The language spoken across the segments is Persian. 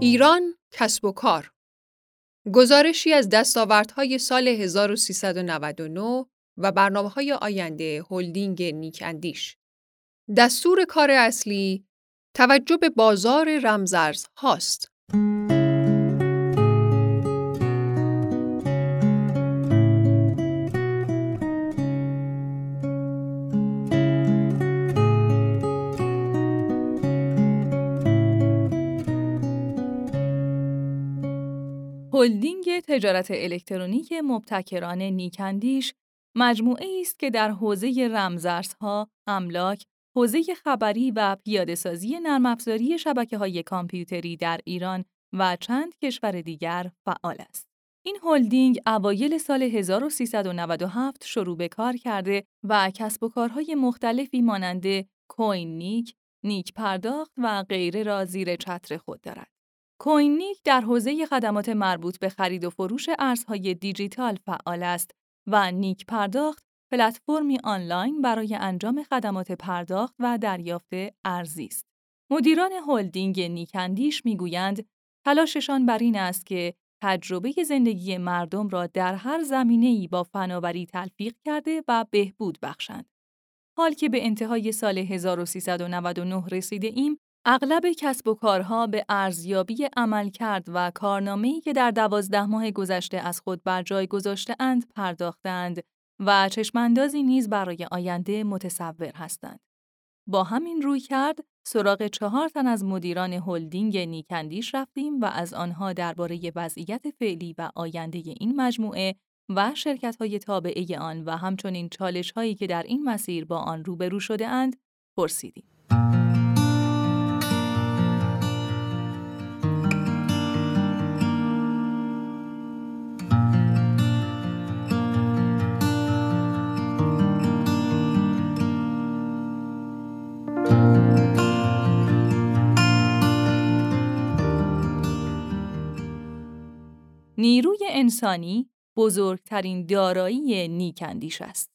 ایران کسب و کار گزارشی از دستاوردهای سال 1399 و برنامه های آینده هلدینگ نیکاندیش دستور کار اصلی توجه به بازار رمزارز هاست. هلدینگ تجارت الکترونیک مبتکران نیکندیش مجموعه‌ای است که در حوزه رمزارزها، املاک، حوزه خبری و پیاده‌سازی نرم افزارهای کامپیوتری در ایران و چند کشور دیگر فعال است. این هلدینگ اوایل سال 1397 شروع به کار کرده و کسب و کارهای مختلفی مانند کوین نیک، نیک پرداخت و غیره را زیر چتر خود دارد. کوین نیک در حوزه خدمات مربوط به خرید و فروش ارزهای دیجیتال فعال است و نیک پرداخت پلتفرمی آنلاین برای انجام خدمات پرداخت و دریافت ارزی است. مدیران هلدینگ نیکندیش می‌گویند تلاششان بر این است که تجربه زندگی مردم را در هر زمینه‌ای با فناوری تلفیق کرده و بهبود بخشند. حال که به انتهای سال 1399 رسیده ایم، اغلب کسب و کارها به ارزیابی عملکرد و کارنامه‌ای که در دوازده ماه گذشته از خود بر جای گذاشته اند پرداختند و چشماندازی نیز برای آینده متصور هستند. با همین روی کرد، سراغ چهار تن از مدیران هلدینگ نیکندیش رفتیم و از آنها درباره وضعیت فعلی و آینده این مجموعه و شرکت‌های تابعه آن و همچنین چالش‌هایی که در این مسیر با آن روبرو شده اند پرسیدیم. نیروی انسانی بزرگترین دارایی نیکندیش است.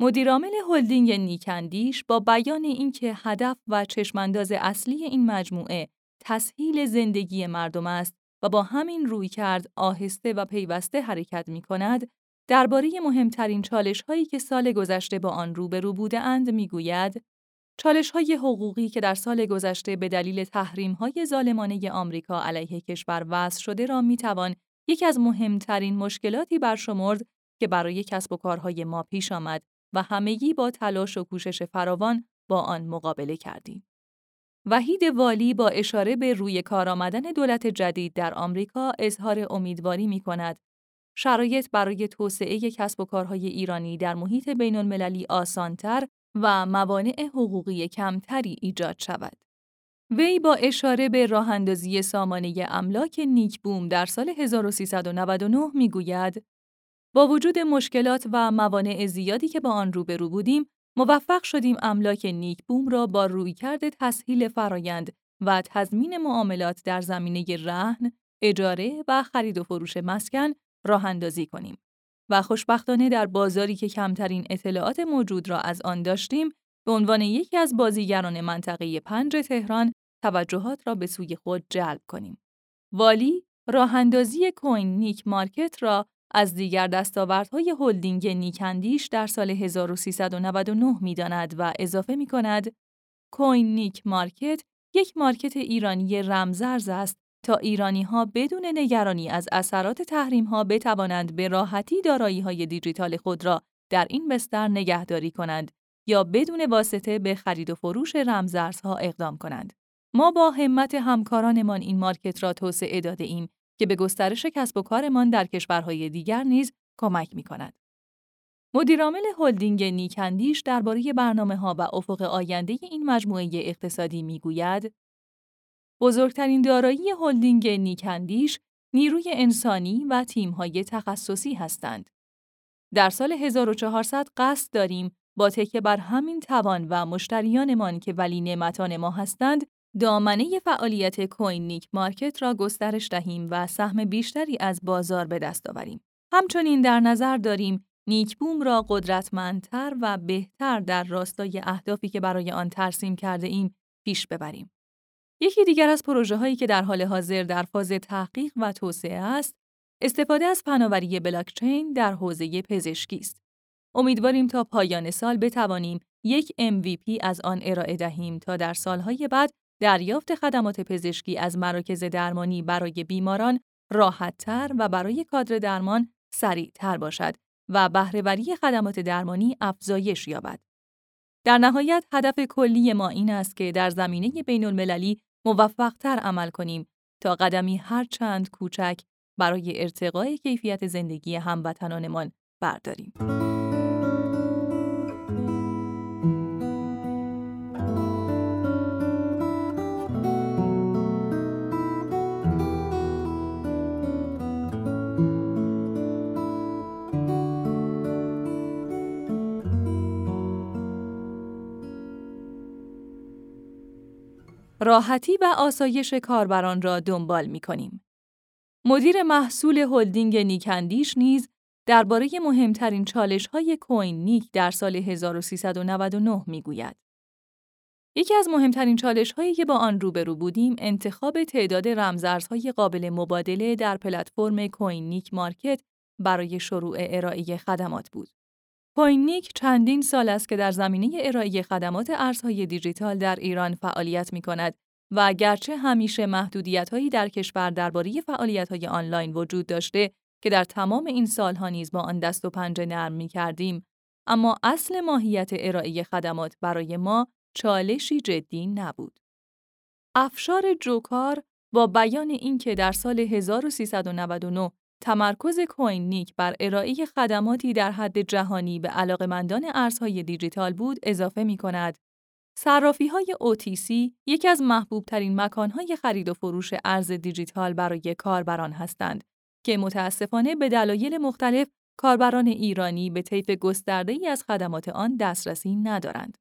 مدیرعامل هلدینگ نیکندیش با بیان اینکه هدف و چشمانداز اصلی این مجموعه تسهیل زندگی مردم است و با همین روی کرد آهسته و پیوسته حرکت می کند، درباره مهمترین چالش هایی که سال گذشته با آن روبرو بوده اند می گوید چالش های حقوقی که در سال گذشته به دلیل تحریم های ظالمانه آمریکا علیه کشور وضع شده را می توان یکی از مهمترین مشکلاتی برشمرد که برای کسب و کارهای ما پیش آمد و همگی با تلاش و کوشش فراوان با آن مقابله کردیم. وحید والی با اشاره به روی کار آمدن دولت جدید در آمریکا اظهار امیدواری می کند شرایط برای توسعه کسب و کارهای ایرانی در محیط بین المللی آسانتر و موانع حقوقی کمتری ایجاد شود. وی با اشاره به راه اندازی سامانه املاک نیکبوم در سال 1399 می‌گوید با وجود مشکلات و موانع زیادی که با آن روبرو بودیم موفق شدیم املاک نیکبوم را با رویکرد تسهیل فرایند و تضمین معاملات در زمینه رهن، اجاره و خرید و فروش مسکن راه اندازی کنیم و خوشبختانه در بازاری که کمترین اطلاعات موجود را از آن داشتیم به عنوان یکی از بازیگران منطقه پنج تهران توجهات را به سوی خود جلب کنیم. والی راه اندازی کوین نیک مارکت را از دیگر دستاوردهای هلدینگ نیکندیش در سال 1399 می داند و اضافه می کند کوین نیک مارکت یک market ایرانی رمزارز است تا ایرانی ها بدون نگرانی از اثرات تحریم ها بتوانند به راحتی دارایی های دیجیتال خود را در این بستر نگهداری کنند یا بدون واسطه به خرید و فروش رمزارزها اقدام کنند. ما با همت همکارانمان این market را توسعه داده ایم که به گسترش کسب و کارمان در کشورهای دیگر نیز کمک می کند. مدیرعامل هلدینگ نیکندیش درباره برنامه ها و افق آینده این مجموعه اقتصادی می گوید بزرگترین دارایی هلدینگ نیکندیش نیروی انسانی و تیم‌های تخصصی هستند. در سال 1400 قصد داریم با تکیه بر همین توان و مشتریانمان که ولی نعمتان ما هستند دامنه فعالیت کوین نیک مارکت را گسترش دهیم و سهم بیشتری از بازار به دست آوریم. همچنین در نظر داریم نیک بوم را قدرتمندتر و بهتر در راستای اهدافی که برای آن ترسیم کرده ایم پیش ببریم. یکی دیگر از پروژه هایی که در حال حاضر در فاز تحقیق و توسعه است، استفاده از فناوری بلاکچین در حوزه پزشکی است. امیدواریم تا پایان سال بتوانیم یک MVP از آن ارائه دهیم تا در سالهای بعد دریافت خدمات پزشکی از مراکز درمانی برای بیماران راحتتر و برای کادر درمان سریعتر باشد و بهرهوری خدمات درمانی افزایش یابد. در نهایت هدف کلی ما این است که در زمینه بین المللی موفقتر عمل کنیم تا قدمی هر چند کوچک برای ارتقای کیفیت زندگی هموطنانمان برداریم. راحتی و آسایش کاربران را دنبال می کنیم. مدیر محصول هلدینگ نیکندیش نیز درباره مهمترین چالش های کوین نیک در سال 1399 می گوید. یکی از مهمترین چالش هایی که با آن روبرو بودیم انتخاب تعداد رمزارزهای قابل مبادله در پلتفرم کوین نیک مارکت برای شروع ارائه خدمات بود. کوین نیک چندین سال است که در زمینه ارائه خدمات ارزهای دیجیتال در ایران فعالیت می کند و گرچه همیشه محدودیت‌هایی در کشور درباره فعالیت‌های آنلاین وجود داشته که در تمام این سالها نیز با آن دست و پنجه نرم می کردیم، اما اصل ماهیت ارائه خدمات برای ما چالشی جدی نبود. افشار جوکار با بیان اینکه در سال 1399 تمرکز کوین نیک بر ارائه خدماتی در حد جهانی به علاقمندان ارزهای دیجیتال بود اضافه می کند. صرافی های OTC یکی از محبوب ترین مکان های خرید و فروش ارز دیجیتال برای کاربران هستند که متاسفانه به دلایل مختلف کاربران ایرانی به طیف گسترده ای از خدمات آن دسترسی ندارند.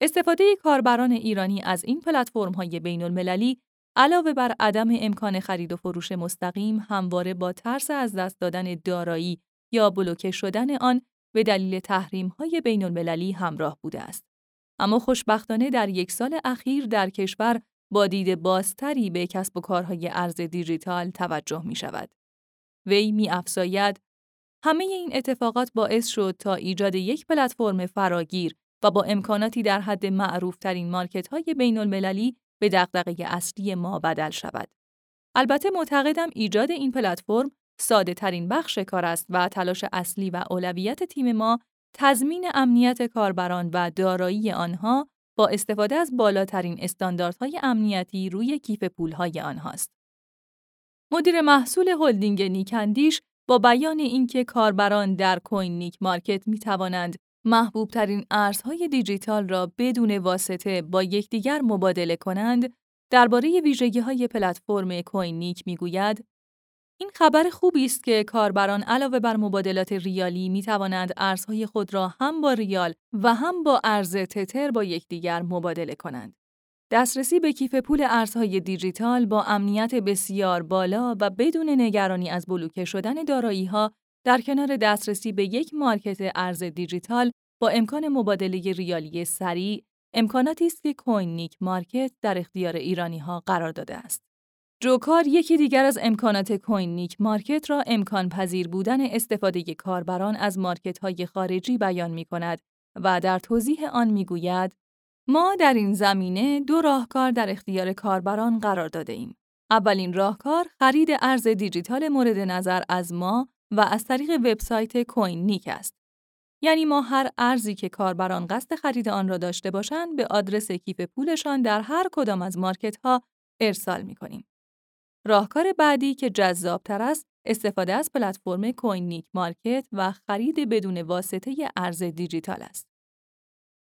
استفاده کاربران ایرانی از این پلتفرم های بین المللی علاوه بر عدم امکان خرید و فروش مستقیم همواره با ترس از دست دادن دارایی یا بلوکه شدن آن به دلیل تحریم های بین المللی همراه بوده است. اما خوشبختانه در یک سال اخیر در کشور با دید بازتری به کسب و کارهای ارز دیجیتال توجه می شود. وی می افزاید همه این اتفاقات باعث شد تا ایجاد یک پلتفرم فراگیر و با امکاناتی در حد معروف ترین مارکت های بین المللی به دغدغه اصلی ما بدل شود. البته معتقدم ایجاد این پلتفرم ساده ترین بخش کار است و تلاش اصلی و اولویت تیم ما تضمین امنیت کاربران و دارایی آنها با استفاده از بالاترین استانداردهای امنیتی روی کیف پولهای آنهاست. مدیر محصول هلدینگ نیکندیش با بیان اینکه کاربران در کوین نیک مارکت می توانند محبوب ترین ارزهای دیجیتال را بدون واسطه با یکدیگر مبادله کنند، درباره ویژگی های پلتفرم کوین نیک می‌گوید این خبر خوبی است که کاربران علاوه بر مبادلات ریالی می توانند ارزهای خود را هم با ریال و هم با ارز تتر با یکدیگر مبادله کنند. دسترسی به کیف پول ارزهای دیجیتال با امنیت بسیار بالا و بدون نگرانی از بلوکه شدن دارایی ها در کنار دسترسی به یک market ارز دیجیتال با امکان مبادله ریالی سریع، امکاناتی است که کوین نیک مارکت در اختیار ایرانی ها قرار داده است. جوکار یکی دیگر از امکانات کوین نیک مارکت را امکان پذیر بودن استفاده کاربران از market های خارجی بیان می کند و در توضیح آن می گوید ما در این زمینه دو راهکار در اختیار کاربران قرار داده ایم. اولین راهکار خرید ارز دیجیتال مورد نظر از ما و از طریق وبسایت کوین نیک است. یعنی ما هر ارزی که کاربران قصد خرید آن را داشته باشند به آدرس کیف پولشان در هر کدام از market ها ارسال می کنیم. راهکار بعدی که جذابتر است استفاده از پلتفرم کوین نیک مارکت و خرید بدون واسطه ارز دیجیتال است.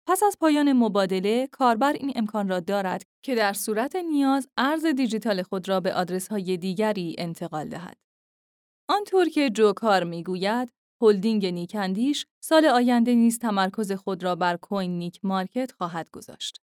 پس از پایان مبادله، کاربر این امکان را دارد که در صورت نیاز ارز دیجیتال خود را به آدرس های دیگری انتقال دهد. آنطور که جوکار می‌گوید، هلدینگ نیکندیش سال آینده نیز تمرکز خود را بر کوین نیک مارکت خواهد گذاشت.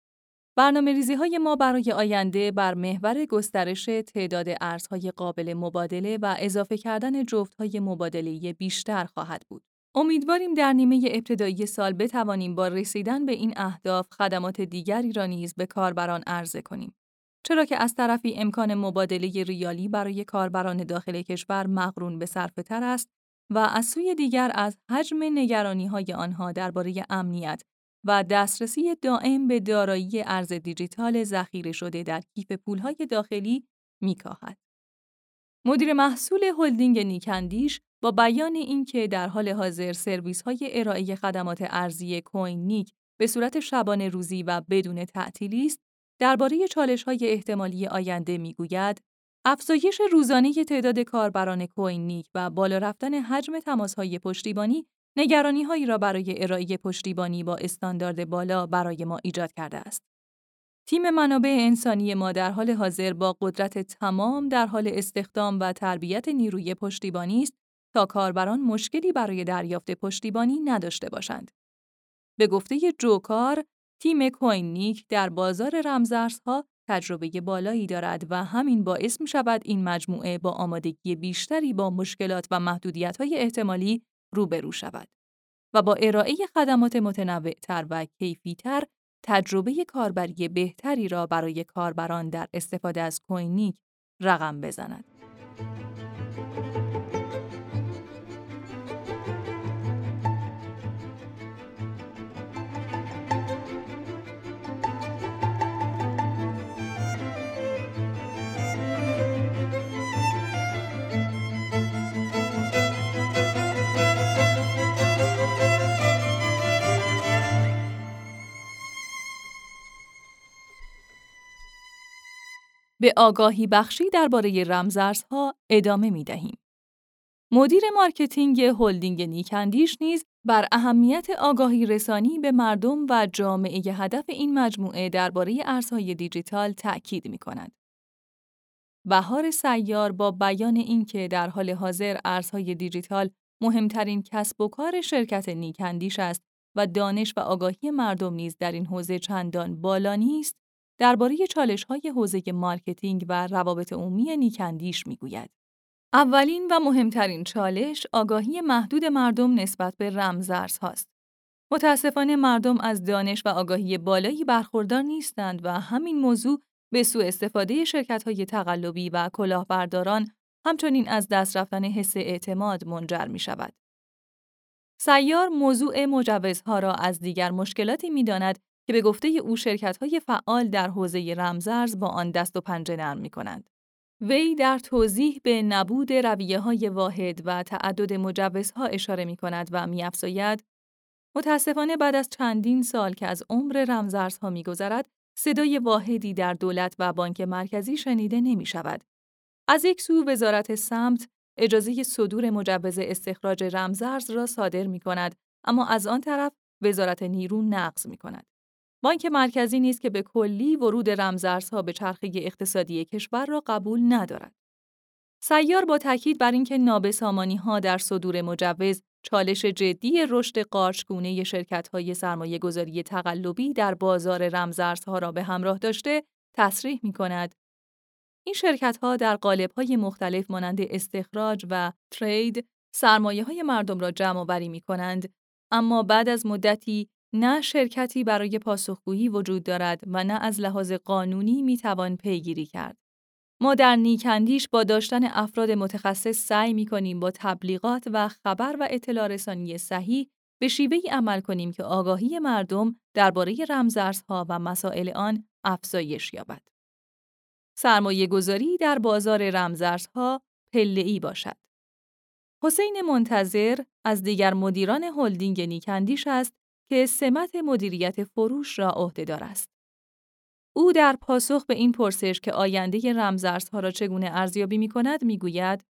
برنامه ریزی های ما برای آینده بر محور گسترش تعداد ارزهای قابل مبادله و اضافه کردن جفت های مبادله بیشتر خواهد بود. امیدواریم در نیمه ابتدایی سال بتوانیم با رسیدن به این اهداف خدمات دیگری را نیز به کاربران عرضه کنیم. چرا که از طرفی امکان مبادله ریالی برای کاربران داخل کشور مقرون به صرفه تر است و از سوی دیگر از حجم نگرانی های آنها درباره امنیت و دسترسی دائم به دارایی ارز دیجیتال ذخیره شده در کیف پولهای داخلی میکاهد. مدیر محصول هلدینگ نیکندیش با بیان اینکه در حال حاضر سرویس های ارائه خدمات ارزی کوین نیک به صورت شبانه روزی و بدون تعطیلی است، درباره چالش های احتمالی آینده می‌گوید افزایش روزانه تعداد کاربران کوین نیک و بالا رفتن حجم تماس های پشتیبانی نگرانی هایی را برای ارائه پشتیبانی با استاندارد بالا برای ما ایجاد کرده است. تیم منابع انسانی ما در حال حاضر با قدرت تمام در حال استخدام و تربیت نیروی پشتیبانی است تا کاربران مشکلی برای دریافت پشتیبانی نداشته باشند. به گفته جوکار، تیم کوینیک در بازار رمزارزها تجربه بالایی دارد و همین باعث می شود این مجموعه با آمادگی بیشتری با مشکلات و محدودیت احتمالی روبرو شود و با ارائه خدمات متنوعتر و کیفیتر تجربه کاربری بهتری را برای کاربران در استفاده از کوینیک رقم بزند. به آگاهی بخشی درباره رمزارزها ادامه می دهیم. مدیر marketing هلدینگ نیکندیش نیز بر اهمیت آگاهی رسانی به مردم و جامعه هدف این مجموعه درباره ارزهای دیجیتال تأکید می کند. بهار سیار با بیان اینکه در حال حاضر ارزهای دیجیتال مهمترین کسب و کار شرکت نیکندیش است و دانش و آگاهی مردم نیز در این حوزه چندان بالا نیست، درباره های حوزه مارکتینگ و روابط عمومی نیک‌اندیش می‌گوید. اولین و مهمترین چالش آگاهی محدود مردم نسبت به رمزارز هاست. متاسفانه مردم از دانش و آگاهی بالایی برخوردار نیستند و همین موضوع به سوء استفاده شرکت های تقلبی و کلاهبرداران همچنین از دست رفتن حس اعتماد منجر می شود. سیار موضوع مجوزها را از دیگر مشکلاتی می داند که به گفته او های فعال در حوزه رمزارز با آن دست و پنجه نرم می کنند. وی در توضیح به نبود رویه های واحد و تعدد مجوزها اشاره می کند و می افزاید متاسفانه بعد از چندین سال که از عمر رمزارزها می گذرد، صدای واحدی در دولت و بانک مرکزی شنیده نمی شود. از یک سو وزارت سمت اجازه صدور مجوز استخراج رمزارز را صادر می کند، اما از آن طرف وزارت نیرو نقض می کند. بانک مرکزی نیست که به کلی ورود رمزارزها به چرخه اقتصادی کشور را قبول ندارد. سیار با تاکید بر اینکه نابسامانی ها در صدور مجوز چالش جدی رشد قارچگونه شرکت های سرمایه گذاری تقلبی در بازار رمزارزها را به همراه داشته تصریح می کند. این شرکت ها در قالب های مختلف مانند استخراج و ترید سرمایه های مردم را جمع آوری می کنند اما بعد از مدتی نه شرکتی برای پاسخگویی وجود دارد و نه از لحاظ قانونی می توان پیگیری کرد. ما در نیکندیش با داشتن افراد متخصص سعی می کنیم با تبلیغات و خبر و اطلاع رسانی صحیح به شیوهی عمل کنیم که آگاهی مردم درباره رمزارزها و مسائل آن افزایش یابد. سرمایه گذاری در بازار رمزارزها پله باشد. حسین منتظر از دیگر مدیران هلدینگ نیکندیش است که سمت مدیریت فروش را عهدهدار است. او در پاسخ به این پرسش که آینده رمزارزها را چگونه ارزیابی می کند می گوید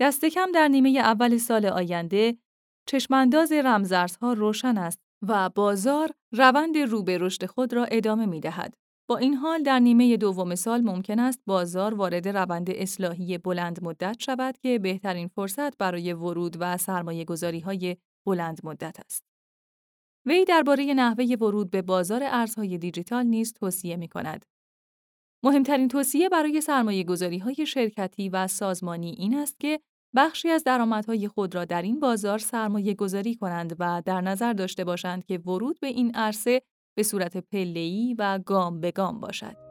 دست کم در نیمه اول سال آینده چشمانداز رمزارزها روشن است و بازار روند رو به رشد خود را ادامه می دهد. با این حال در نیمه دوم سال ممکن است بازار وارد روند اصلاحی بلند مدت شود که بهترین فرصت برای ورود و سرمایه گذاری های بلند مدت است. وی درباره نحوه ورود به بازار ارزهای دیجیتال نیز توصیه می کند. مهمترین توصیه برای سرمایه گذاری های شرکتی و سازمانی این است که بخشی از درآمدهای خود را در این بازار سرمایه گذاری کنند و در نظر داشته باشند که ورود به این عرصه به صورت پله‌ای و گام به گام باشد.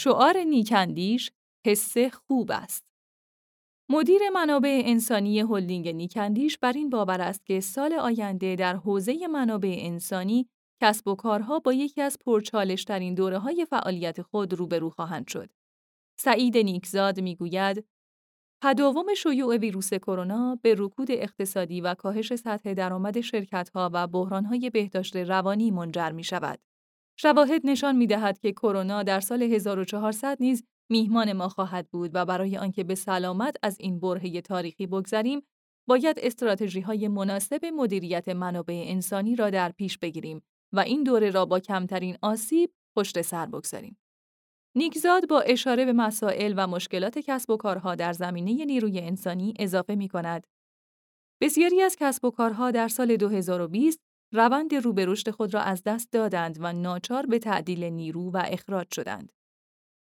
شعار نیکندیش حس خوب است. مدیر منابع انسانی هلدینگ نیکندیش بر این باور است که سال آینده در حوزه منابع انسانی کسب و کارها با یکی از پرچالشترین دوره های فعالیت خود روبرو خواهند شد. سعید نیکزاد می‌گوید تداوم شیوع ویروس کرونا به رکود اقتصادی و کاهش سطح درآمد شرکت‌ها و بحران‌های بهداشت روانی منجر می شود. شواهد نشان می دهد که کرونا در سال 1400 نیز میهمان ما خواهد بود و برای آنکه به سلامت از این برهه تاریخی بگذریم، باید استراتژی های مناسب مدیریت منابع انسانی را در پیش بگیریم و این دوره را با کمترین آسیب پشت سر بگذاریم. نیکزاد با اشاره به مسائل و مشکلات کسب و کارها در زمینه نیروی انسانی اضافه می کند. بسیاری از کسب و کارها در سال 2020 روند رو به رشد خود را از دست دادند و ناچار به تعدیل نیرو و اخراج شدند.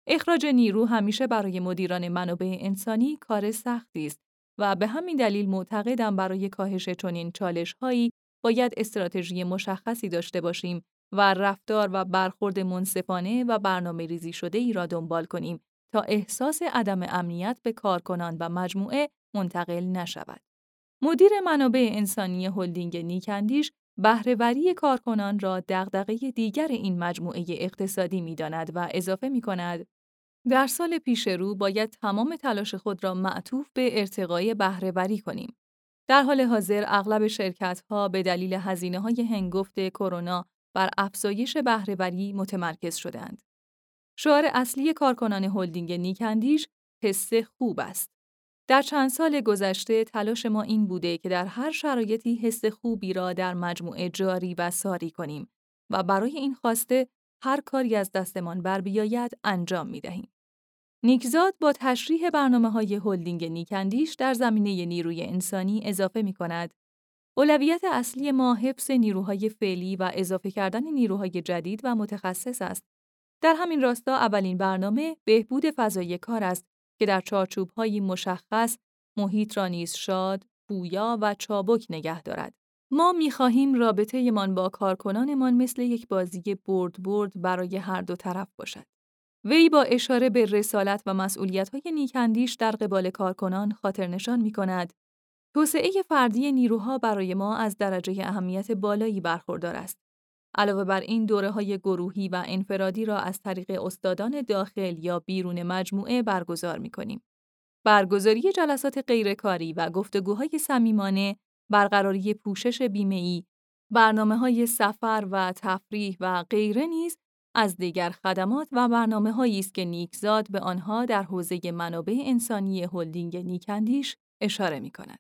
اخراج نیرو همیشه برای مدیران منابع انسانی کار سختی است و به همین دلیل معتقدم برای کاهش چنین چالش‌هایی باید استراتژی مشخصی داشته باشیم و رفتار و برخورد منصفانه و برنامه ریزی شده ای را دنبال کنیم تا احساس عدم امنیت به کارکنان و مجموعه منتقل نشود. مدیر منابع انسانی هلدینگ نیکندیش بهرهوری کارکنان را دغدغه دیگر این مجموعه اقتصادی می‌داند و اضافه می‌کند در سال پیش رو باید تمام تلاش خود را معطوف به ارتقای بهرهوری کنیم. در حال حاضر اغلب شرکت‌ها به دلیل هزینه‌های هنگفت کرونا بر افزایش بهرهوری متمرکز شدند. شعار اصلی کارکنان هلدینگ نیکندیش حس خوب است. در چند سال گذشته تلاش ما این بوده که در هر شرایطی حس خوبی را در مجموعه جاری و ساری کنیم و برای این خواسته هر کاری از دستمان بر بیاید انجام می دهیم. نیکزاد با تشریح برنامه های هلدینگ نیکندیش در زمینه نیروی انسانی اضافه می کند. اولویت اصلی ما حفظ نیروهای فعلی و اضافه کردن نیروهای جدید و متخصص است. در همین راستا اولین برنامه بهبود فضای کار است که در چارچوب‌های مشخص محیط را نیز شاد، پویا و چابک نگه دارد. ما می‌خواهیم رابطه‌مان با کارکنانمان مثل یک بازی برد برد برای هر دو طرف باشد. وی با اشاره به رسالت و مسئولیت‌های نیکندیش در قبال کارکنان خاطر نشان می کند. توسعه فردی نیروها برای ما از درجه اهمیت بالایی برخوردار است. علاوه بر این دوره های گروهی و انفرادی را از طریق استادان داخل یا بیرون مجموعه برگزار می کنیم. برگزاری جلسات غیرکاری و گفتگوهای صمیمانه، برقراری پوشش بیمه‌ای، برنامه های سفر و تفریح و غیره نیز از دیگر خدمات و برنامه هایی است که نیکزاد به آنها در حوزه منابع انسانی هلدینگ نیکندیش اشاره می کند.